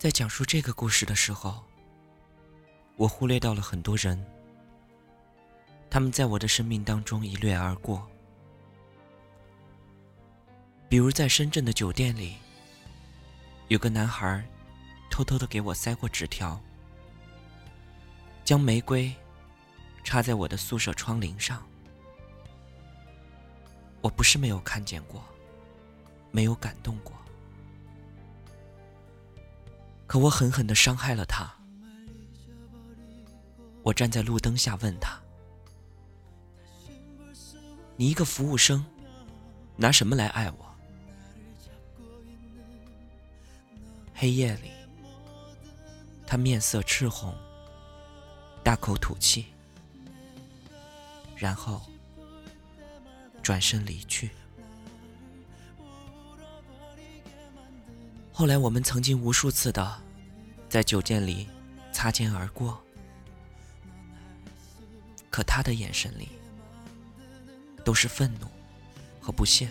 在讲述这个故事的时候，我忽略到了很多人，他们在我的生命当中一掠而过。比如在深圳的酒店里，有个男孩偷偷的给我塞过纸条，将玫瑰插在我的宿舍窗棂上。我不是没有看见过，没有感动过，可我狠狠的伤害了他。我站在路灯下问他：“你一个服务生，拿什么来爱我？”黑夜里，他面色赤红，大口吐气，然后。转身离去。后来，我们曾经无数次的在酒店里擦肩而过，可他的眼神里都是愤怒和不屑。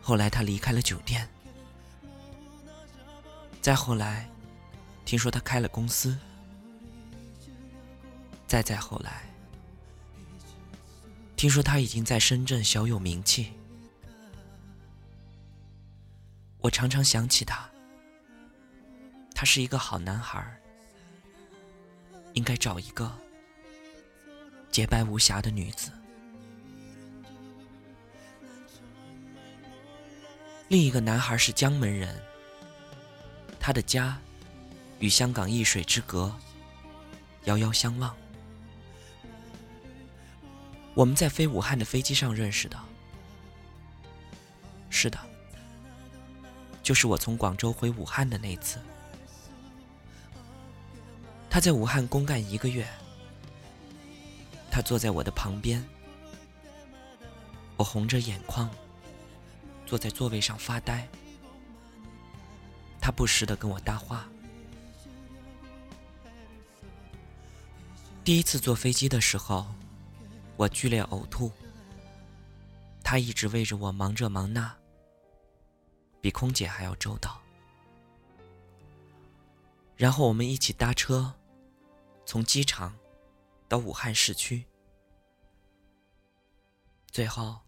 后来，他离开了酒店。再后来，听说他开了公司。再再后来。听说他已经在深圳小有名气，我常常想起他。他是一个好男孩，应该找一个洁白无瑕的女子。另一个男孩是江门人，他的家与香港一水之隔，遥遥相望。我们在飞武汉的飞机上认识的，是的，就是我从广州回武汉的那次。他在武汉公干一个月，他坐在我的旁边，我红着眼眶坐在座位上发呆，他不时的跟我搭话。第一次坐飞机的时候。我剧烈呕吐，他一直为着我忙这忙那，比空姐还要周到。然后我们一起搭车，从机场到武汉市区。最后，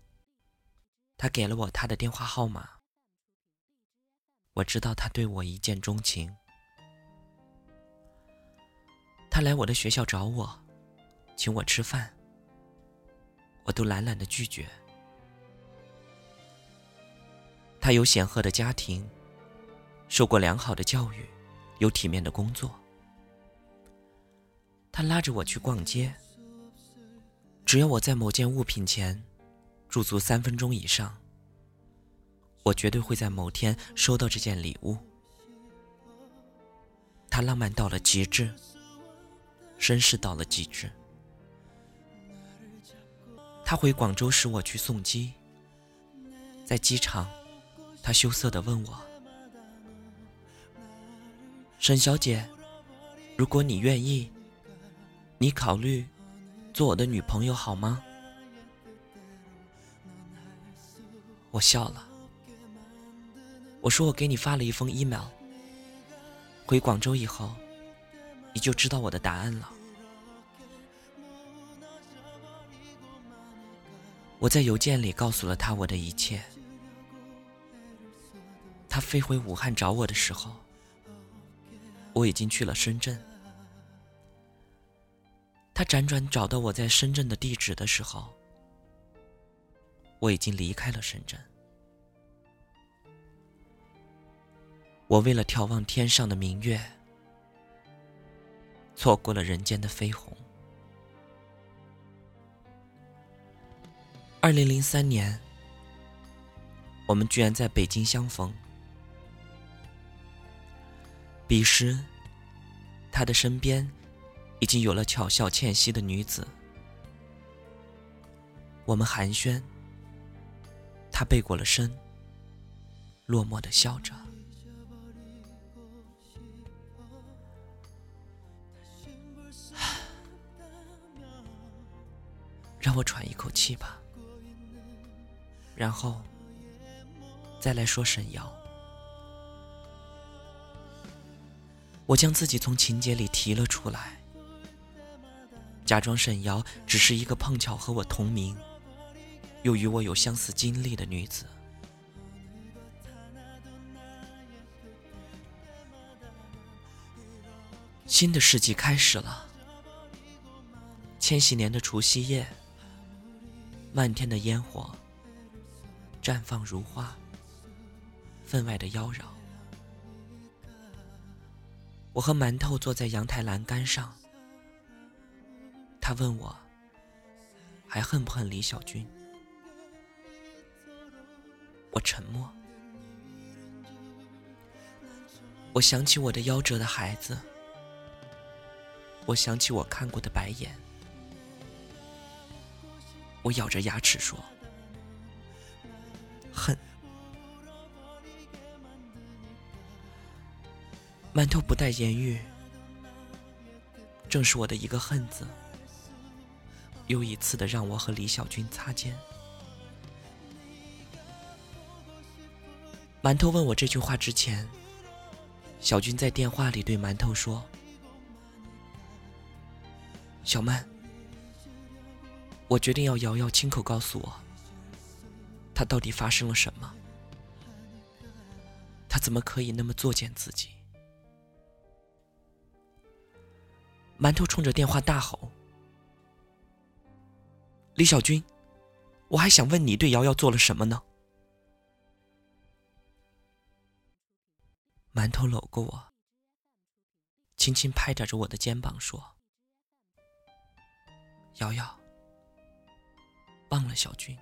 他给了我他的电话号码。我知道他对我一见钟情。他来我的学校找我，请我吃饭。我都懒懒的拒绝。他有显赫的家庭，受过良好的教育，有体面的工作。他拉着我去逛街，只要我在某件物品前驻足三分钟以上，我绝对会在某天收到这件礼物。他浪漫到了极致，绅士到了极致。他回广州时，我去送机。在机场，他羞涩的问我：“沈小姐，如果你愿意，你考虑做我的女朋友好吗？”我笑了，我说：“我给你发了一封 email，回广州以后，你就知道我的答案了。”我在邮件里告诉了他我的一切。他飞回武汉找我的时候，我已经去了深圳。他辗转找到我在深圳的地址的时候，我已经离开了深圳。我为了眺望天上的明月，错过了人间的飞鸿。二零零三年，我们居然在北京相逢。彼时，他的身边已经有了巧笑倩兮的女子。我们寒暄，他背过了身，落寞的笑着，让我喘一口气吧。然后，再来说沈瑶。我将自己从情节里提了出来，假装沈瑶只是一个碰巧和我同名，又与我有相似经历的女子。新的世纪开始了，千禧年的除夕夜，漫天的烟火绽放如花，分外的妖娆。我和馒头坐在阳台栏杆上，他问我还恨不恨李小军？我沉默。我想起我的夭折的孩子，我想起我看过的白眼，我咬着牙齿说：馒头不带言语，正是我的一个“恨”字，又一次的让我和李小军擦肩。馒头问我这句话之前，小军在电话里对馒头说：“小曼，我决定要瑶瑶亲口告诉我，她到底发生了什么，她怎么可以那么作践自己？”馒头冲着电话大吼：“李小军，我还想问你对瑶瑶做了什么呢？”馒头搂过我，轻轻拍打着我的肩膀说：“瑶瑶，忘了小军，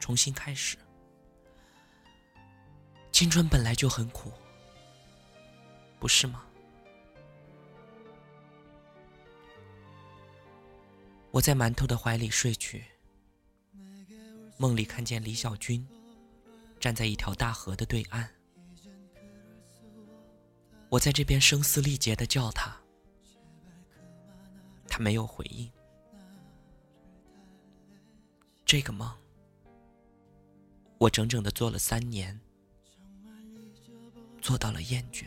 重新开始。青春本来就很苦，不是吗？”我在馒头的怀里睡去，梦里看见李小军站在一条大河的对岸。我在这边声嘶力竭的叫他，他没有回应。这个梦，我整整的做了三年，做到了厌倦。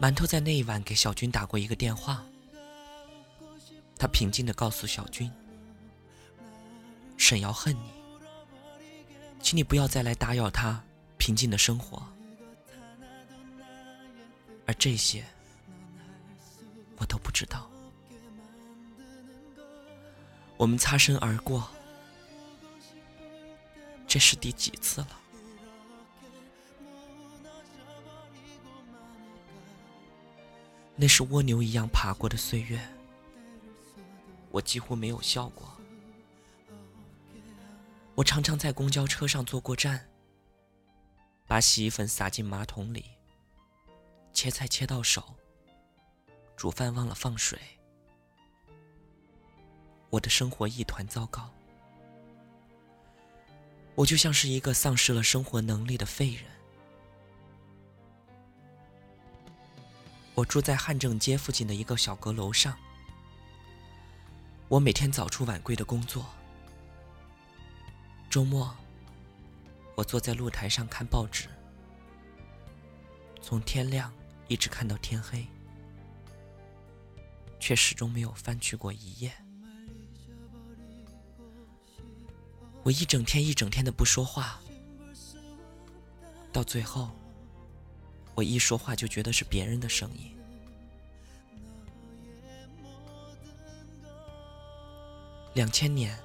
馒头在那一晚给小军打过一个电话，他平静的告诉小军：“沈瑶恨你，请你不要再来打扰他平静的生活。”而这些，我都不知道。我们擦身而过，这是第几次了？那是蜗牛一样爬过的岁月，我几乎没有笑过。我常常在公交车上坐过站，把洗衣粉撒进马桶里，切菜切到手，煮饭忘了放水，我的生活一团糟糕。我就像是一个丧失了生活能力的废人。我住在汉正街附近的一个小阁楼上。我每天早出晚归的工作。周末，我坐在露台上看报纸，从天亮一直看到天黑，却始终没有翻去过一页。我一整天一整天的不说话，到最后。我一说话就觉得是别人的声音。两千年，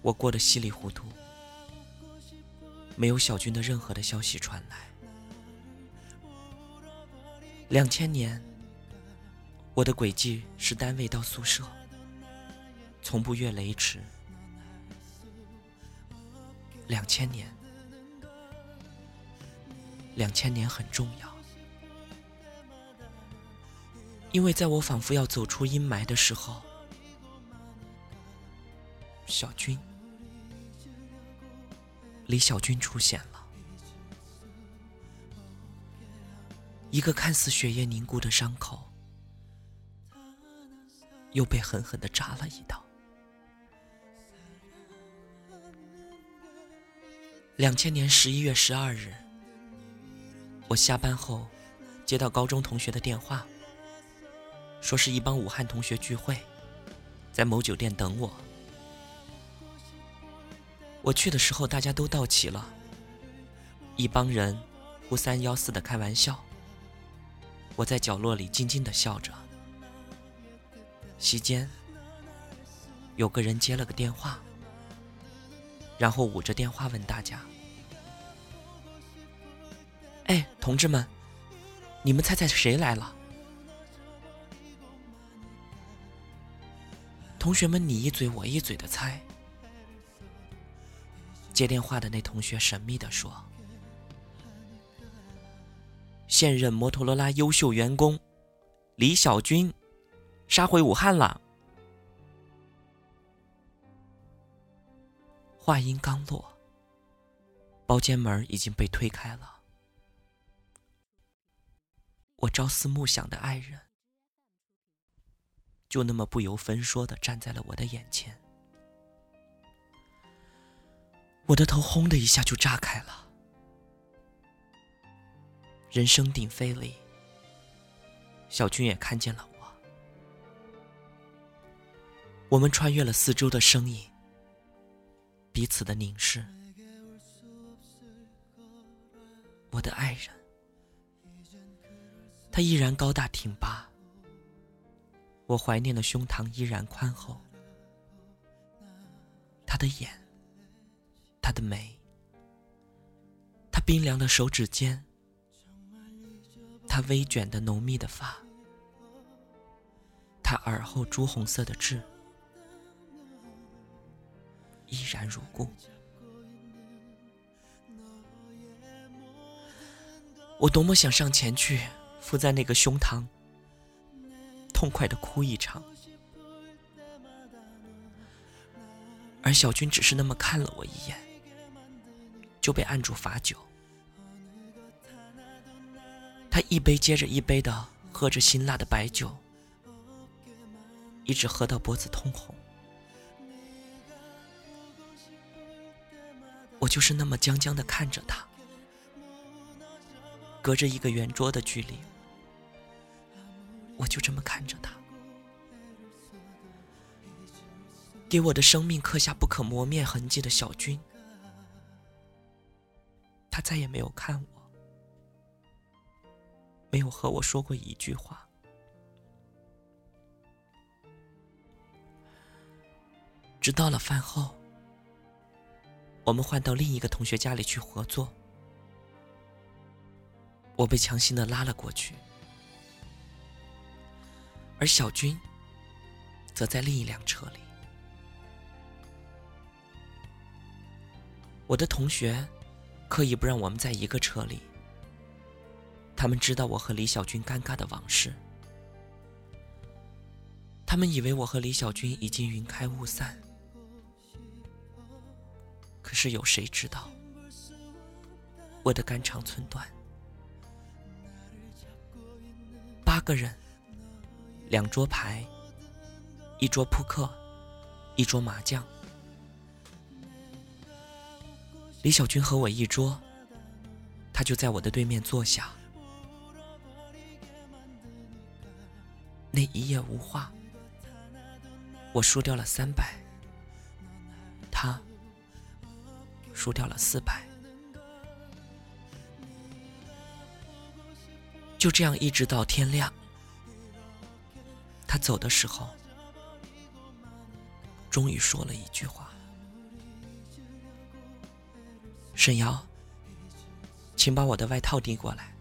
我过得稀里糊涂，没有小军的任何的消息传来。两千年，我的轨迹是单位到宿舍，从不越雷池。两千年。两千年很重要，因为在我仿佛要走出阴霾的时候，小军，李小军出现了，一个看似血液凝固的伤口，又被狠狠的扎了一刀。两千年十一月十二日，我下班后接到高中同学的电话，说是一帮武汉同学聚会，在某酒店等我。我去的时候，大家都到齐了，一帮人呼三幺四的开玩笑。我在角落里静静的笑着。席间，有个人接了个电话，然后捂着电话问大家：“哎，同志们，你们猜猜谁来了？”同学们你一嘴我一嘴的猜。接电话的那同学神秘的说：“现任摩托罗拉优秀员工李小军。”杀回武汉了。话音刚落，包间门已经被推开了。我朝思暮想的爱人，就那么不由分说的站在了我的眼前。我的头轰的一下就炸开了。人声鼎沸里，小军也看见了。我我们穿越了四周的声音，彼此的凝视。我的爱人，他依然高大挺拔，我怀念的胸膛依然宽厚。他的眼，他的眉，他冰凉的手指尖，他微卷的浓密的发，他耳后朱红色的痣。依然如故。我多么想上前去，伏在那个胸膛，痛快的哭一场。而小军只是那么看了我一眼，就被按住罚酒。他一杯接着一杯的喝着辛辣的白酒，一直喝到脖子通红。我就是那么僵僵的看着他，隔着一个圆桌的距离，我就这么看着他，给我的生命刻下不可磨灭痕迹的小军，他再也没有看我，没有和我说过一句话，直到了饭后。我们换到另一个同学家里去合作，我被强行的拉了过去，而小军则在另一辆车里。我的同学刻意不让我们在一个车里，他们知道我和李小军尴尬的往事，他们以为我和李小军已经云开雾散。可是有谁知道我的肝肠寸断？八个人，两桌牌，一桌扑克，一桌麻将。李小军和我一桌，他就在我的对面坐下。那一夜无话，我输掉了三百，他。输掉了四百，就这样一直到天亮。他走的时候，终于说了一句话：“沈瑶，请把我的外套递过来。”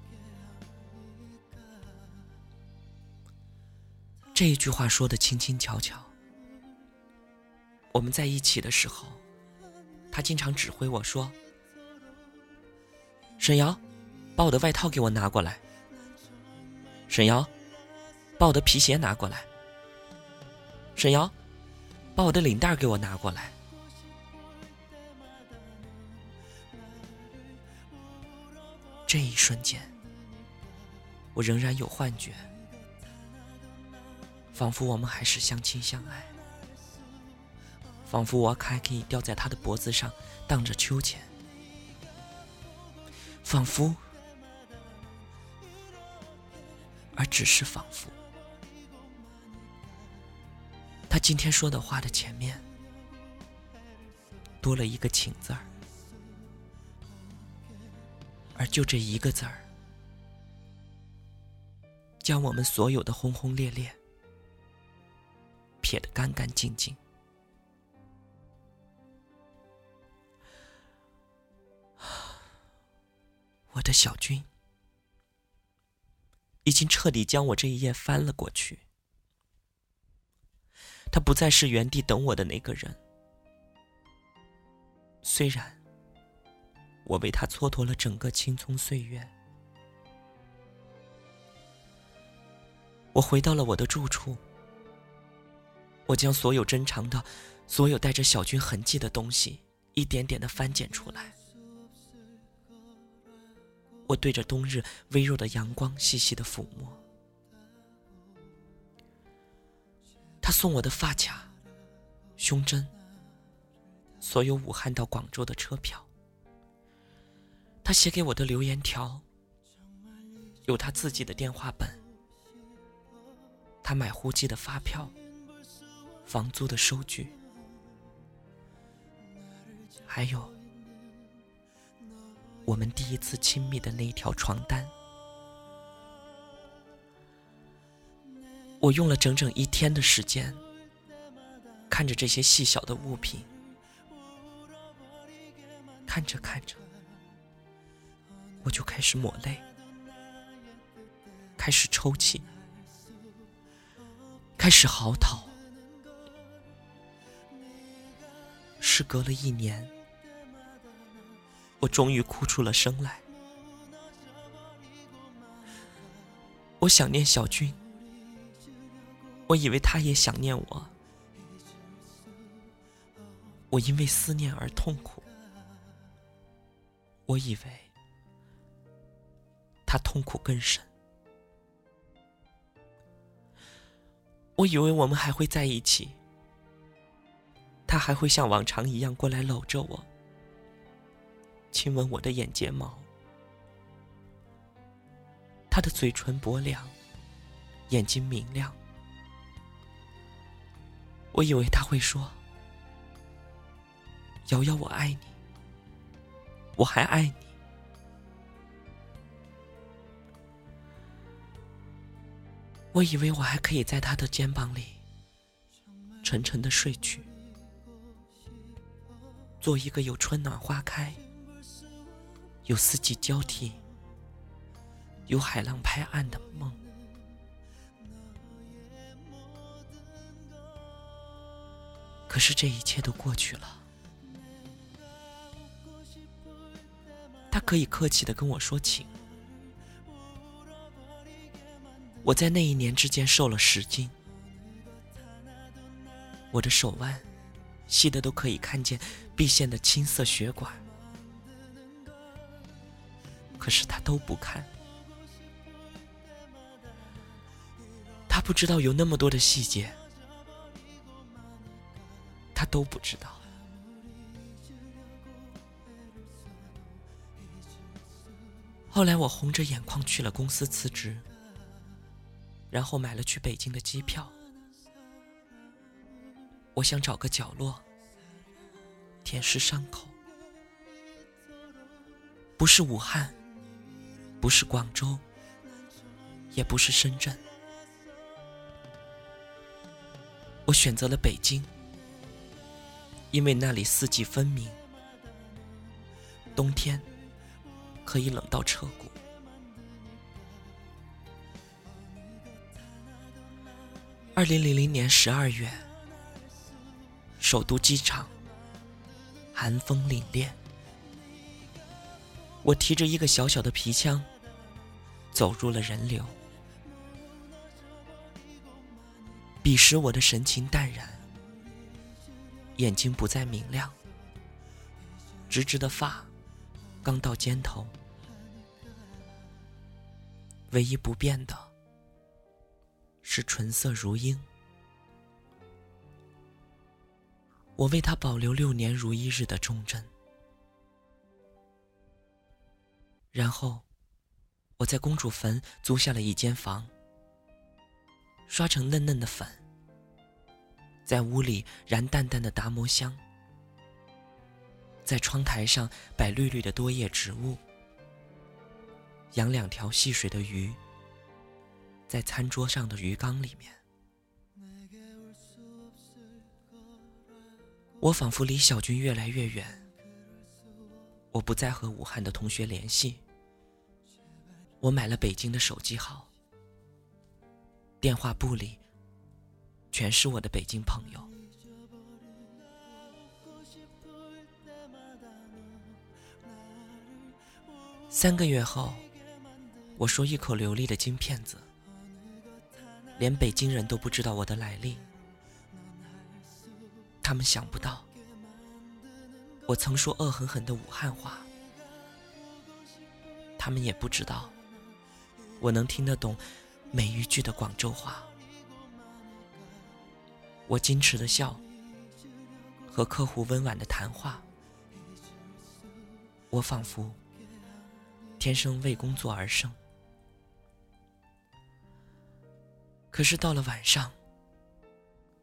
这一句话说的轻轻巧巧。我们在一起的时候。他经常指挥我说：“沈瑶，把我的外套给我拿过来。”沈瑶，把我的皮鞋拿过来。沈瑶，把我的领带给我拿过来。这一瞬间，我仍然有幻觉，仿佛我们还是相亲相爱，仿佛我还可以吊在他的脖子上荡着秋千，仿佛，而只是仿佛，他今天说的话的前面多了一个“请”字儿，而就这一个字儿。将我们所有的轰轰烈烈撇得干干净净。我的小军已经彻底将我这一页翻了过去。他不再是原地等我的那个人。虽然我为他蹉跎了整个青葱岁月。我回到了我的住处，我将所有珍藏的、所有带着小军痕迹的东西一点点的翻捡出来。我对着冬日微弱的阳光细细的抚摸。他送我的发卡、胸针、所有武汉到广州的车票，他写给我的留言条，有他自己的电话本。他买呼机的发票，房租的收据，还有我们第一次亲密的那一条床单。我用了整整一天的时间，看着这些细小的物品，看着看着，我就开始抹泪，开始抽泣。开始嚎啕。时隔了一年，我终于哭出了声来。我想念小军，我以为他也想念我。我因为思念而痛苦，我以为他痛苦更深。我以为我们还会在一起，他还会像往常一样过来搂着我，亲吻我的眼睫毛。他的嘴唇薄凉，眼睛明亮。我以为他会说：“瑶瑶，我爱你，我还爱你。”我以为我还可以在他的肩膀里沉沉的睡去，做一个有春暖花开、有四季交替、有海浪拍岸的梦。可是这一切都过去了，他可以客气的跟我说请。我在那一年之间瘦了十斤，我的手腕细的都可以看见毕现的青色血管，可是他都不看，他不知道有那么多的细节，都不知道。后来我红着眼眶去了公司辞职。然后买了去北京的机票。我想找个角落舔舐伤口，不是武汉，不是广州，也不是深圳，我选择了北京，因为那里四季分明，冬天可以冷到彻骨。二零零零年十二月，首都机场，寒风凛冽。我提着一个小小的皮箱，走入了人流。彼时我的神情淡然，眼睛不再明亮。直直的发刚到肩头。唯一不变的是唇色如樱。我为他保留六年如一日的忠贞。然后我在公主坟租下了一间房。刷成嫩嫩的粉。在屋里燃淡淡的达摩香，在窗台上摆绿绿的多叶植物，养两条戏水的鱼，在餐桌上的鱼缸里面。我仿佛离小军越来越远。我不再和武汉的同学联系。我买了北京的手机号，电话簿里全是我的北京朋友。三个月后，我说一口流利的京片子，连北京人都不知道我的来历。他们想不到。我曾说恶狠狠的武汉话，他们也不知道我能听得懂每一句的广州话。我矜持的笑，和客户温婉的谈话，我仿佛天生为工作而生。可是到了晚上，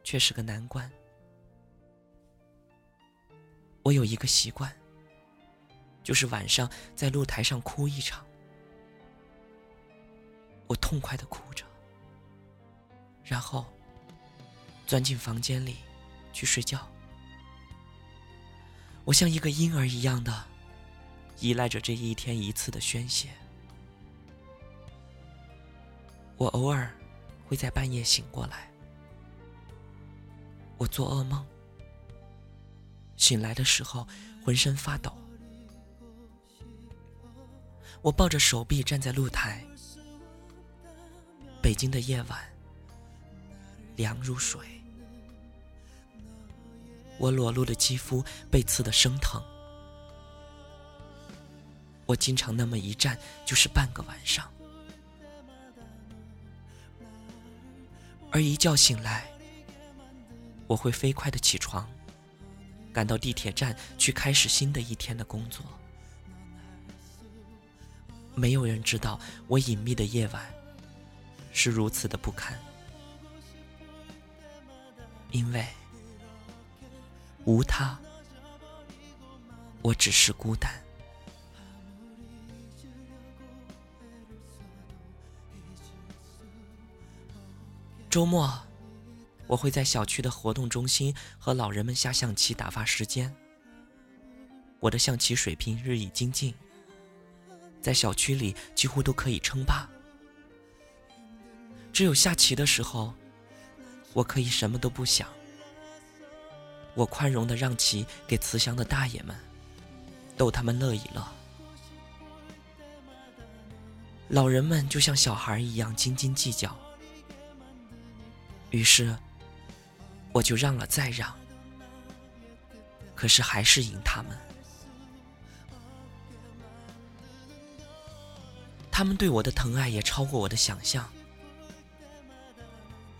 却是个难关。我有一个习惯，就是晚上在露台上哭一场。我痛快的哭着，然后钻进房间里去睡觉。我像一个婴儿一样的依赖着这一天一次的宣泄。我偶尔会在半夜醒过来，我做噩梦。醒来的时候，浑身发抖。我抱着手臂站在露台。北京的夜晚，凉如水。我裸露的肌肤被刺得生疼。我经常那么一站就是半个晚上，而一觉醒来，我会飞快的起床。赶到地铁站去开始新的一天的工作。没有人知道我隐秘的夜晚是如此的不堪，因为无他，我只是孤单。周末。我会在小区的活动中心和老人们下象棋打发时间。我的象棋水平日益精进，在小区里几乎都可以称霸。只有下棋的时候，我可以什么都不想。我宽容的让其给慈祥的大爷们，逗他们乐一乐。老人们就像小孩一样斤斤计较，于是。我就让了再让，可是还是赢他们。他们对我的疼爱也超过我的想象。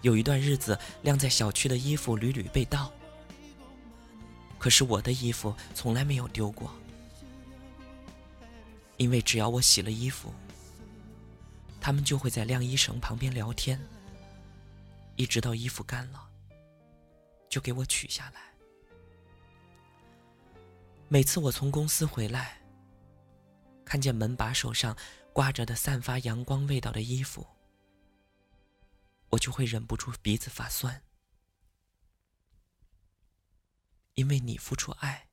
有一段日子，晾在小区的衣服屡屡被盗，可是我的衣服从来没有丢过，因为只要我洗了衣服，他们就会在晾衣绳旁边聊天，一直到衣服干了。就给我取下来。每次我从公司回来，看见门把手上挂着的散发阳光味道的衣服，我就会忍不住鼻子发酸。因为你付出爱，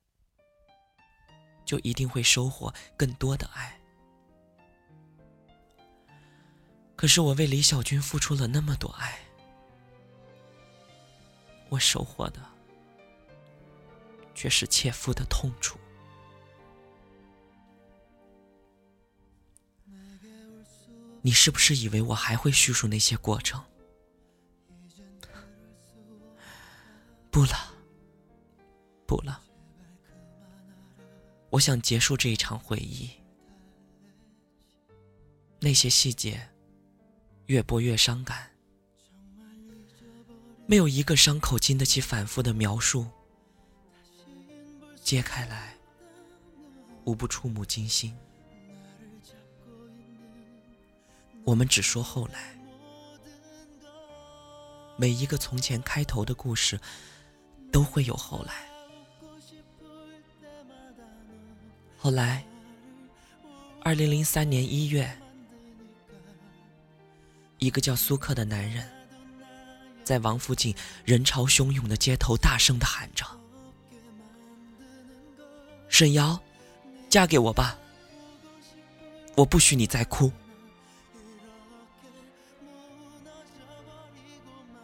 就一定会收获更多的爱。可是我为李小军付出了那么多爱。我收获的却是切肤的痛楚。你是不是以为我还会叙述那些过程？不了，不了。我想结束这一场回忆。那些细节，越播越伤感。没有一个伤口经得起反复的描述揭开来，无不触目惊心。我们只说后来，每一个从前开头的故事，都会有后来。后来，二零零三年一月，一个叫苏克的男人，在王府井人潮汹涌的街头大声的喊着：“沈瑶，嫁给我吧！我不许你再哭。”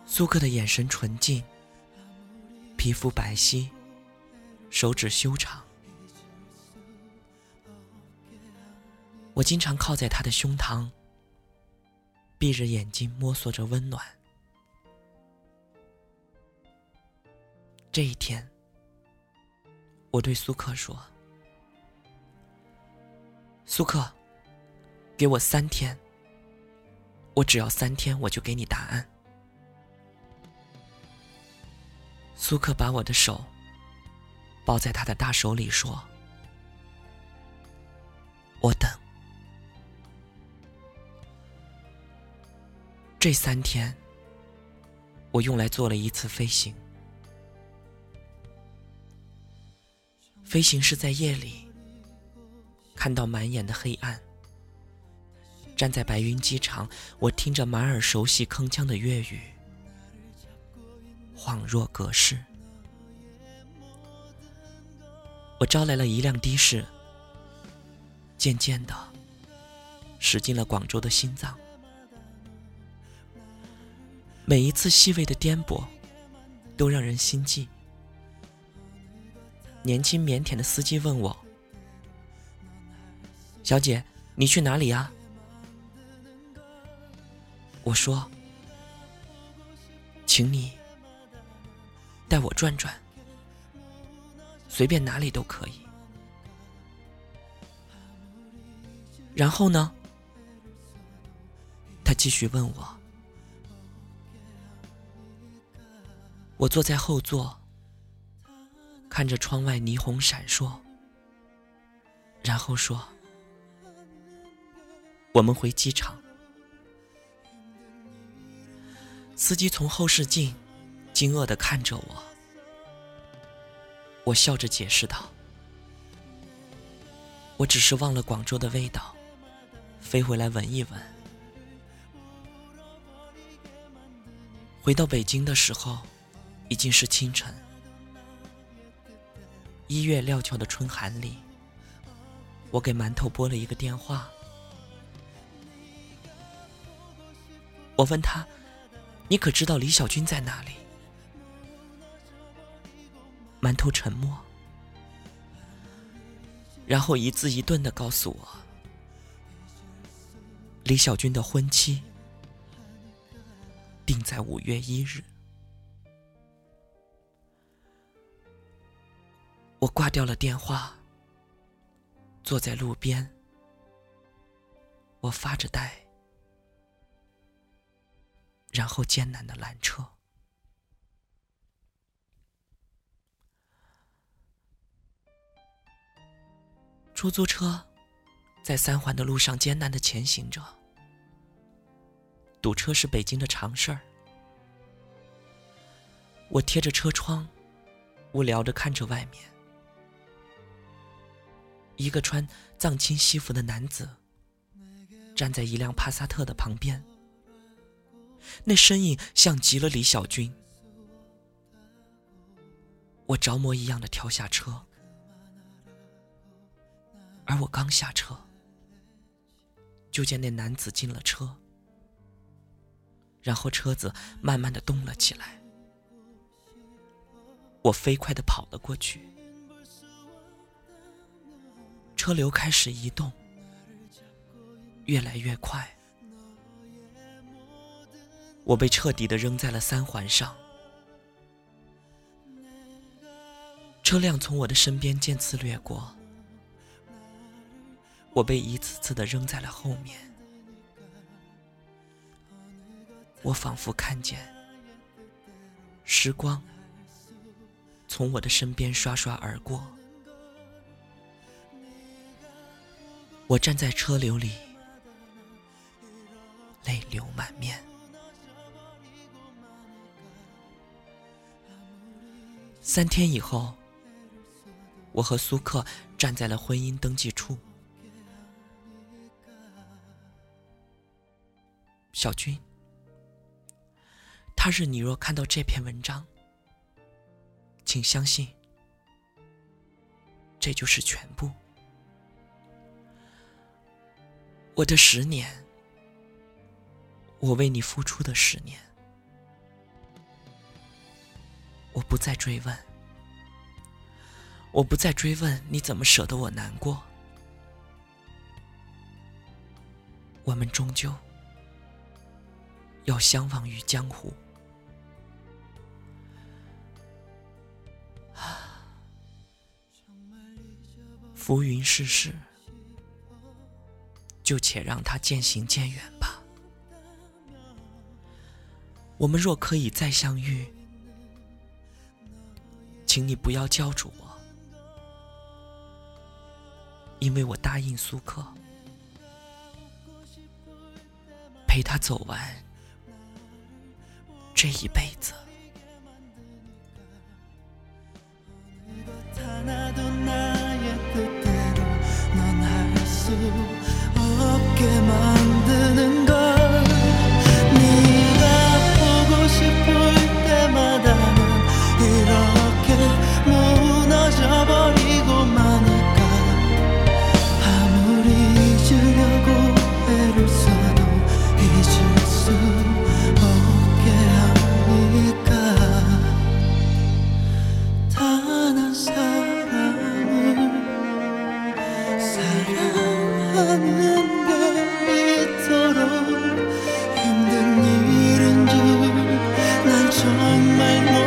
苏克的眼神纯净，皮肤白皙，手指修长。我经常靠在他的胸膛，闭着眼睛摸索着温暖。这一天，我对苏克说：“苏克，给我三天，我只要三天，我就给你答案。”苏克把我的手抱在他的大手里，说：“我等。”这三天，我用来做了一次飞行。飞行是在夜里，看到满眼的黑暗。站在白云机场，我听着满耳熟悉铿锵的粤语。恍若隔世。我招来了一辆的士，渐渐的驶进了广州的心脏。每一次细微的颠簸，都让人心悸。年轻腼腆的司机问我：“小姐，你去哪里呀？”我说：“请你。”带我转转，随便哪里都可以。然后呢？他继续问我。我坐在后座，看着窗外霓虹闪烁，然后说：“我们回机场。”司机从后视镜。惊愕的看着我，我笑着解释道：“我只是忘了广州的味道，飞回来闻一闻。”回到北京的时候，已经是清晨。一月料峭的春寒里，我给馒头拨了一个电话，我问他：“你可知道李小军在哪里？”馒头沉默，然后一字一顿的告诉我：“李小军的婚期定在五月一日。”我挂掉了电话，坐在路边，我发着呆，然后艰难的拦车。出租车在三环的路上艰难的前行着，堵车是北京的常事儿。我贴着车窗，无聊的看着外面，一个穿藏青西服的男子站在一辆帕萨特的旁边，那身影像极了李小军。我着魔一样的跳下车。而我刚下车，就见那男子进了车，然后车子慢慢的动了起来。我飞快的跑了过去，车流开始移动，越来越快，我被彻底的扔在了三环上，车辆从我的身边渐次掠过。我被一次次的扔在了后面，我仿佛看见时光从我的身边刷刷而过，我站在车流里，泪流满面。三天以后，我和苏克站在了婚姻登记处。小军，他日你若看到这篇文章，请相信，这就是全部。我的十年，我为你付出的十年，我不再追问，我不再追问你怎么舍得我难过，我们终究。要相忘于江湖。浮云世事，就且让它渐行渐远吧。我们若可以再相遇，请你不要叫住我，因为我答应苏克，陪他走完。这一辈子。and I my